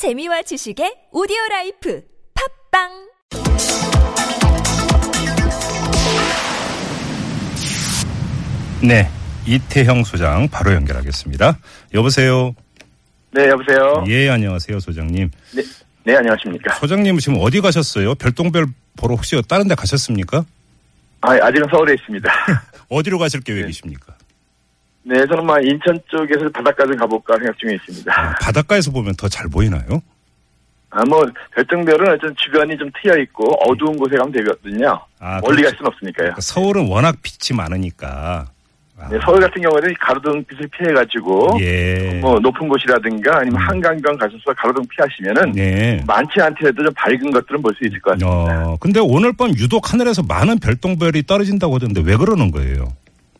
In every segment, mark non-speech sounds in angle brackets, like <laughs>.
재미와 지식의 오디오 life 팟빵 네, 이태형 소장 바로 연결하겠습니다. 여보세요. 네, 여보세요. 예, 안녕하세요, 소장님. 네, 네, 안녕하십니까. 소장님 지금 어디 가셨어요? 별똥별 보러 혹시 다른 데 가셨습니까? 아, 아직은 서울에 있습니다. <laughs> 어디로 가실 계획이십니까? 네, 저는 막 인천 쪽에서 바닷가 좀 가볼까 생각 중에 있습니다. 아, 바닷가에서 보면 더 잘 보이나요? 아, 뭐, 별똥별은 좀 주변이 좀 트여 있고 어두운 곳에 가면 되거든요. 아, 멀리 갈 그렇죠. 수는 없으니까요. 그러니까 서울은 워낙 빛이 많으니까. 아, 네, 서울 같은 경우에는 가로등 빛을 피해가지고, 예. 뭐, 높은 곳이라든가 아니면 음. 한강변 가셔서 가로등 피하시면은, 네. 많지 않더라도 좀 밝은 것들은 볼 수 있을 것 같습니다. 어, 근데 오늘 밤 유독 하늘에서 많은 별똥별이 떨어진다고 하던데 왜 그러는 거예요?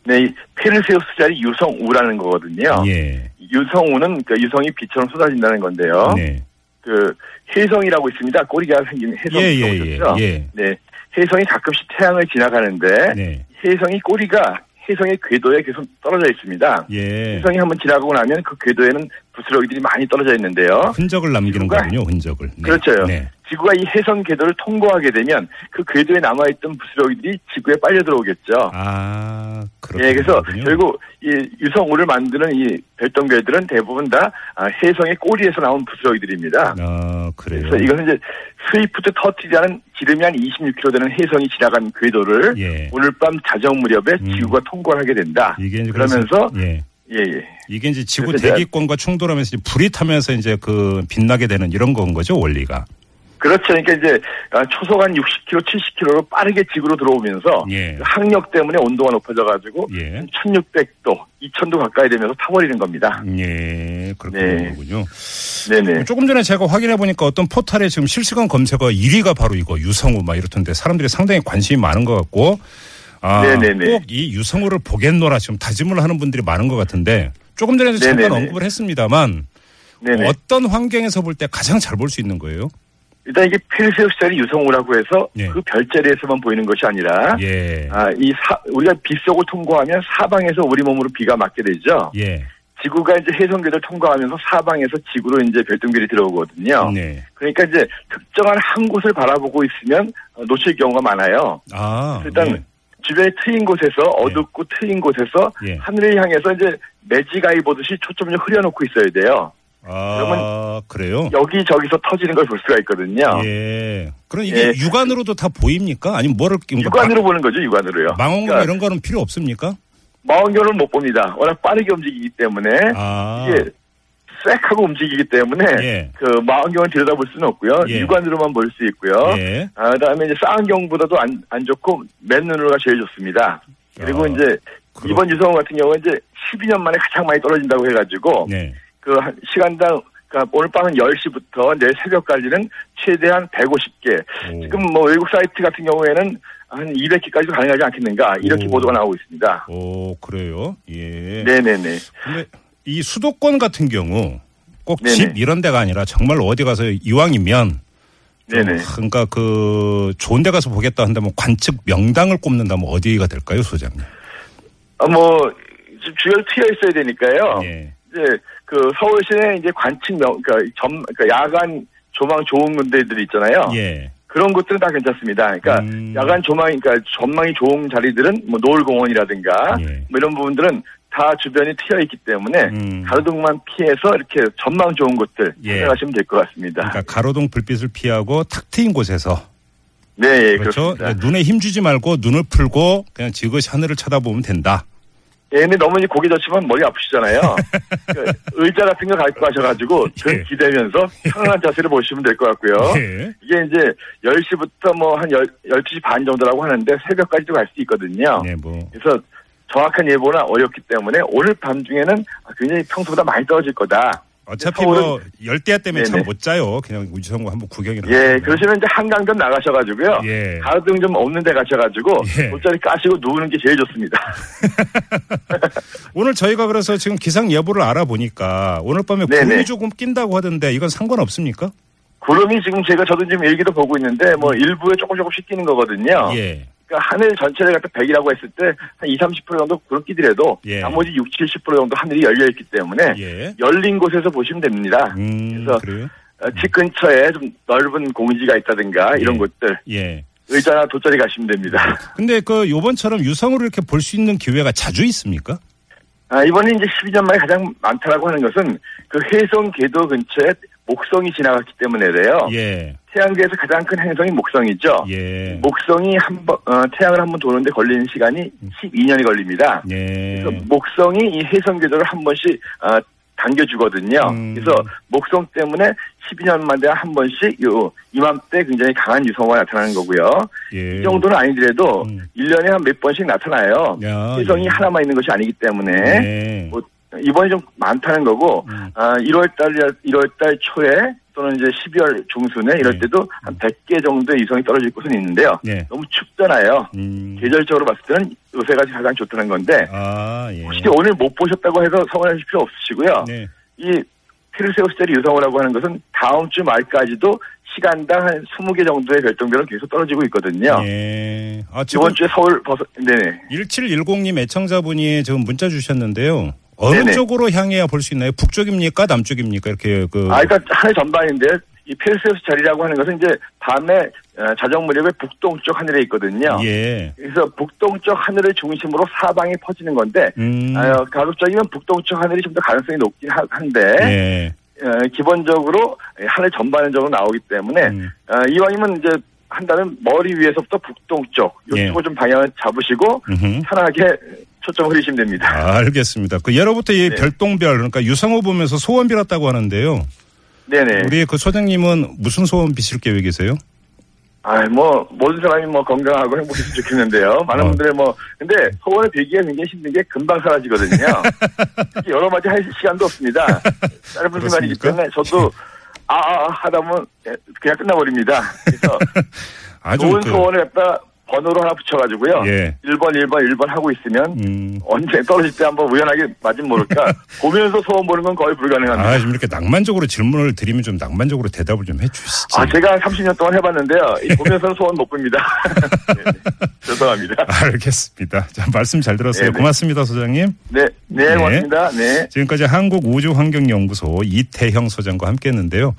네, 이 페르세우스 자리 유성우라는 거거든요. 예. 유성우는 그 유성이 빛처럼 쏟아진다는 건데요. 네. 그 혜성이라고 있습니다. 꼬리가 생긴 혜성 예, 예? 예, 예. 네, 혜성이 가끔씩 태양을 지나가는데 네. 혜성이 꼬리가 혜성의 궤도에 계속 떨어져 있습니다. 예. 혜성이 한번 지나가고 나면 그 궤도에는 부스러기들이 많이 떨어져 있는데요. 흔적을 남기는 거군요, 흔적을. 네. 그렇죠. 네. 지구가 이 혜성 궤도를 통과하게 되면 그 궤도에 남아있던 부스러기들이 지구에 빨려 들어오겠죠. 아, 그렇군요. 예, 그래서 결국 이 유성우를 만드는 이 별똥별들은 대부분 다 아, 혜성의 꼬리에서 나온 부스러기들입니다. 아, 그래요. 그래서 이것은 이제 스위프트 터티라는 지름이 한 26km 되는 혜성이 지나간 궤도를 예. 오늘 밤 자정 무렵에 음. 지구가 통과를 하게 된다. 이게 이제 그러면서 예. 예, 예. 이게 이제 지구 대기권과 충돌하면서 이제 불이 타면서 이제 그 빛나게 되는 이런 건 거죠, 원리가. 그렇죠. 그러니까 이제 아, 초속 한 60km, 70km로 빠르게 지구로 들어오면서 예. 그 항력 때문에 온도가 높아져 가지고 예. 1600도, 2000도 가까이 되면서 타버리는 겁니다. 예, 그렇군 네. 네네. 조금 전에 제가 확인해 보니까 어떤 포털에 지금 실시간 검색어 1위가 바로 이거 유성우 막 이렇던데 사람들이 상당히 관심이 많은 것 같고 아. 꼭 이 유성우를 보겠노라 지금 다짐을 하는 분들이 많은 것 같은데 조금 전에도 잠깐 네네네. 언급을 했습니다만 네네. 어떤 환경에서 볼 때 가장 잘 볼 수 있는 거예요? 일단 이게 자리 유성우라고 해서 예. 그 별자리에서만 보이는 것이 아니라 예. 아, 이 사, 우리가 빛 속을 통과하면 사방에서 우리 몸으로 비가 맞게 되죠. 예. 지구가 이제 해성궤를 통과하면서 사방에서 지구로 이제 별똥별이 들어오거든요. 네. 그러니까 이제 특정한 한 곳을 바라보고 있으면 어, 놓칠 경우가 많아요. 아. 일단 예. 주변에 트인 곳에서 어둡고 트인 곳에서 예. 하늘을 향해서 이제 매지가이 보듯이 초점을 흐려놓고 있어야 돼요. 아, 그래요? 여기저기서 터지는 걸 볼 수가 있거든요. 예. 그럼 이게 예. 육안으로도 다 보입니까? 아니면 뭐를 육안으로 보는 거죠, 육안으로요. 망원경 그러니까 이런 거는 필요 없습니까? 망원경을 못 봅니다. 워낙 빠르게 움직이기 때문에 아. 이게 쌔 하고 움직이기 때문에 예. 그 망원경을 들여다볼 수는 없고요. 예. 육안으로만 볼 수 있고요. 예. 아, 그다음에 이제 쌍안경보다도 안, 안 좋고 맨눈으로가 제일 좋습니다. 그리고 아, 이제 그렇- 이번 유성우 같은 경우는 이제 12년 만에 가장 많이 떨어진다고 해가지고 네. 그한 시간당 그러니까 오늘 밤은 10시부터 내일 새벽까지는 최대한 150개. 오. 지금 뭐 외국 사이트 같은 경우에는 한 200개까지도 가능하지 않겠는가 이렇게 오. 보도가 나오고 있습니다. 오, 그래요? 예. 네네네. 근데 이 수도권 같은 경우 꼭. 집 이런 데가 아니라 정말 어디 가서 이왕이면 좀 네네. 그러니까 그 좋은 데 가서 보겠다 한다면 관측 명당을 꼽는다면 어디가 될까요, 소장님? 어, 뭐 지금 주변에 트여 있어야 되니까요. 예. 이제 그 서울 시내 이제 관측 명 그러니까 점 그러니까 야간 조망 좋은 데들이 있잖아요. 예. 그런 곳들은 다 괜찮습니다. 그러니까 음. 야간 조망 그러니까 전망이 좋은 자리들은 뭐 노을공원이라든가 예. 뭐 이런 부분들은 다 주변이 트여 있기 때문에 음. 가로등만 피해서 이렇게 전망 좋은 곳들 예. 찾아가시면 될것 같습니다. 그러니까 가로등 불빛을 피하고 탁 트인 곳에서 네, 예, 그렇죠. 그렇습니다. 눈에 힘주지 말고 눈을 풀고 그냥 지그시 하늘을 쳐다보면 된다. 예, 근데 너무 이제 고개 젖히면 머리 아프시잖아요. <laughs> 그 의자 같은 거 갖고 가셔가지고 등 예. 기대면서 편안한 자세를 보시면 될 것 같고요. 예. 이게 이제 10시부터 뭐 한 12시 반 정도라고 하는데 새벽까지도 갈 수 있거든요. 네, 뭐 그래서 정확한 예보는 어렵기 때문에 오늘 밤 중에는 굉장히 평소보다 많이 떨어질 거다. 어차피 서울은- 뭐 열대야 때문에 참. 못 자요. 그냥 우주선고 한번 구경이나. 예. 그러시면 이제 한강변 나가셔가지고요. 예. 가로등 좀 없는 데 가셔가지고 예. 돗자리 까시고 누우는 게 제일 좋습니다. <laughs> 오늘 저희가 그래서 지금 기상 예보를 알아보니까 오늘 밤에 네네. 구름이 조금 낀다고 하던데 이건 상관없습니까? 구름이 지금 제가 저도 지금 일기도 보고 있는데 뭐 일부에 조금 조금씩 끼는 거거든요. 음. 예. 그러니까 하늘 전체를 갖다 100이라고 했을 때 한 20, 30% 정도 구름 끼더라도 예. 나머지 60, 70% 정도 하늘이 열려 있기 때문에 예. 열린 곳에서 보시면 됩니다. 음, 그래서 그래요? 어, 집 근처에 좀 넓은 공지가 있다든가 이런 예. 곳들 예. 의자나 돗자리 가시면 됩니다. <laughs> 근데 그 요번처럼 유성우를 이렇게 볼 수 있는 기회가 자주 있습니까? 아, 이번에 이제 12년 만에 가장 많다라고 하는 것은 그 해성 궤도 근처에 목성이 지나갔기 때문에래요. 예. 태양계에서 가장 큰 행성이 목성이죠. 예. 목성이 한 번, 어, 태양을 한 번 도는데 걸리는 시간이 12년이 걸립니다. 예. 그래서 목성이 이 해성 궤도를 한 번씩 어, 당겨주거든요. 음. 그래서 목성 때문에 12년 만에 한 번씩 요 이맘때 굉장히 강한 유성화가 나타나는 거고요. 예. 이 정도는 아니더라도 음. 1년에 한 몇 번씩 나타나요. 야, 해성이 예. 하나만 있는 것이 아니기 때문에 예. 뭐 이번이 좀 많다는 거고 음. 아, 1월 달 1월 달 초에 또는 이제 12월 중순에 이럴 네. 때도 한 100개 정도의 이성이 떨어질 곳은 있는데요. 예. 너무 춥잖아요. 음. 계절적으로 봤을 때는 요새가 가장 좋다는 건데 아, 예. 혹시 오늘 못 보셨다고 해서 서운하실 필요 없으시고요. 네. 이 페르세우스 자리 유성우라고 하는 것은 다음 주 말까지도 시간당 한 20개 정도의 별똥별은 계속 떨어지고 있거든요. 예. 아, 이번 주에 서울 버섯 네네. 1710님 애청자분이 지금 문자 주셨는데요. 어느 네네. 쪽으로 향해야 볼 수 있나요? 북쪽입니까? 남쪽입니까? 이렇게 그 아, 일단 하늘 전반인데 이 페르세우스 자리라고 하는 것은 이제 밤에 어, 자정 무렵에 북동쪽 하늘에 있거든요. 예. 그래서 북동쪽 하늘을 중심으로 사방에 퍼지는 건데 음. 어, 가급적이면 북동쪽 하늘이 좀 더 가능성이 높긴 하- 한데 예. 어, 기본적으로 하늘 전반적으로 나오기 때문에 음. 어, 이왕이면 이제 한다면 머리 위에서부터 북동쪽 예. 이쪽을 좀 방향을 잡으시고 음흠. 편하게 초점을 흐리시면 됩니다. 아, 알겠습니다. 그 예로부터 이 네. 별똥별 그러니까 유성호 보면서 소원 빌었다고 하는데요. 네네. 우리 그 소장님은 무슨 소원 비실 계획이세요? 아, 뭐 모든 사람이 뭐 건강하고 행복했으면 좋겠는데요. 많은 어. 분들의 뭐 근데 소원을 빌기가 굉장히 힘든 게 금방 사라지거든요. <laughs> 여러 마디 할 시간도 없습니다. 짧은 시간이기 그렇습니까? 때문에 저도 아, 아, 아 하다 보면 그냥 끝나버립니다. 그래서 <laughs> 아주 좋은 그, 소원을 갖다 번호로 하나 붙여가지고요. 예. 1번, 1번, 1번 하고 있으면 음. 언제 떨어질 때 한번 우연하게 맞으면 모를까. <laughs> 보면서 소원 보는 건 거의 불가능합니다. 아, 좀 이렇게 낭만적으로 질문을 드리면 좀 낭만적으로 대답을 좀 해주시지. 아, 제가 한 30년 동안 해봤는데요. 이 보면서는 소원 못 봅니다. 네네. <laughs> 죄송합니다. 알겠습니다. 자, 말씀 잘 들었어요. 네네. 고맙습니다, 소장님. 네, 네, 네. 고맙습니다. 네. 지금까지 한국우주환경연구소 이태형 소장과 함께했는데요.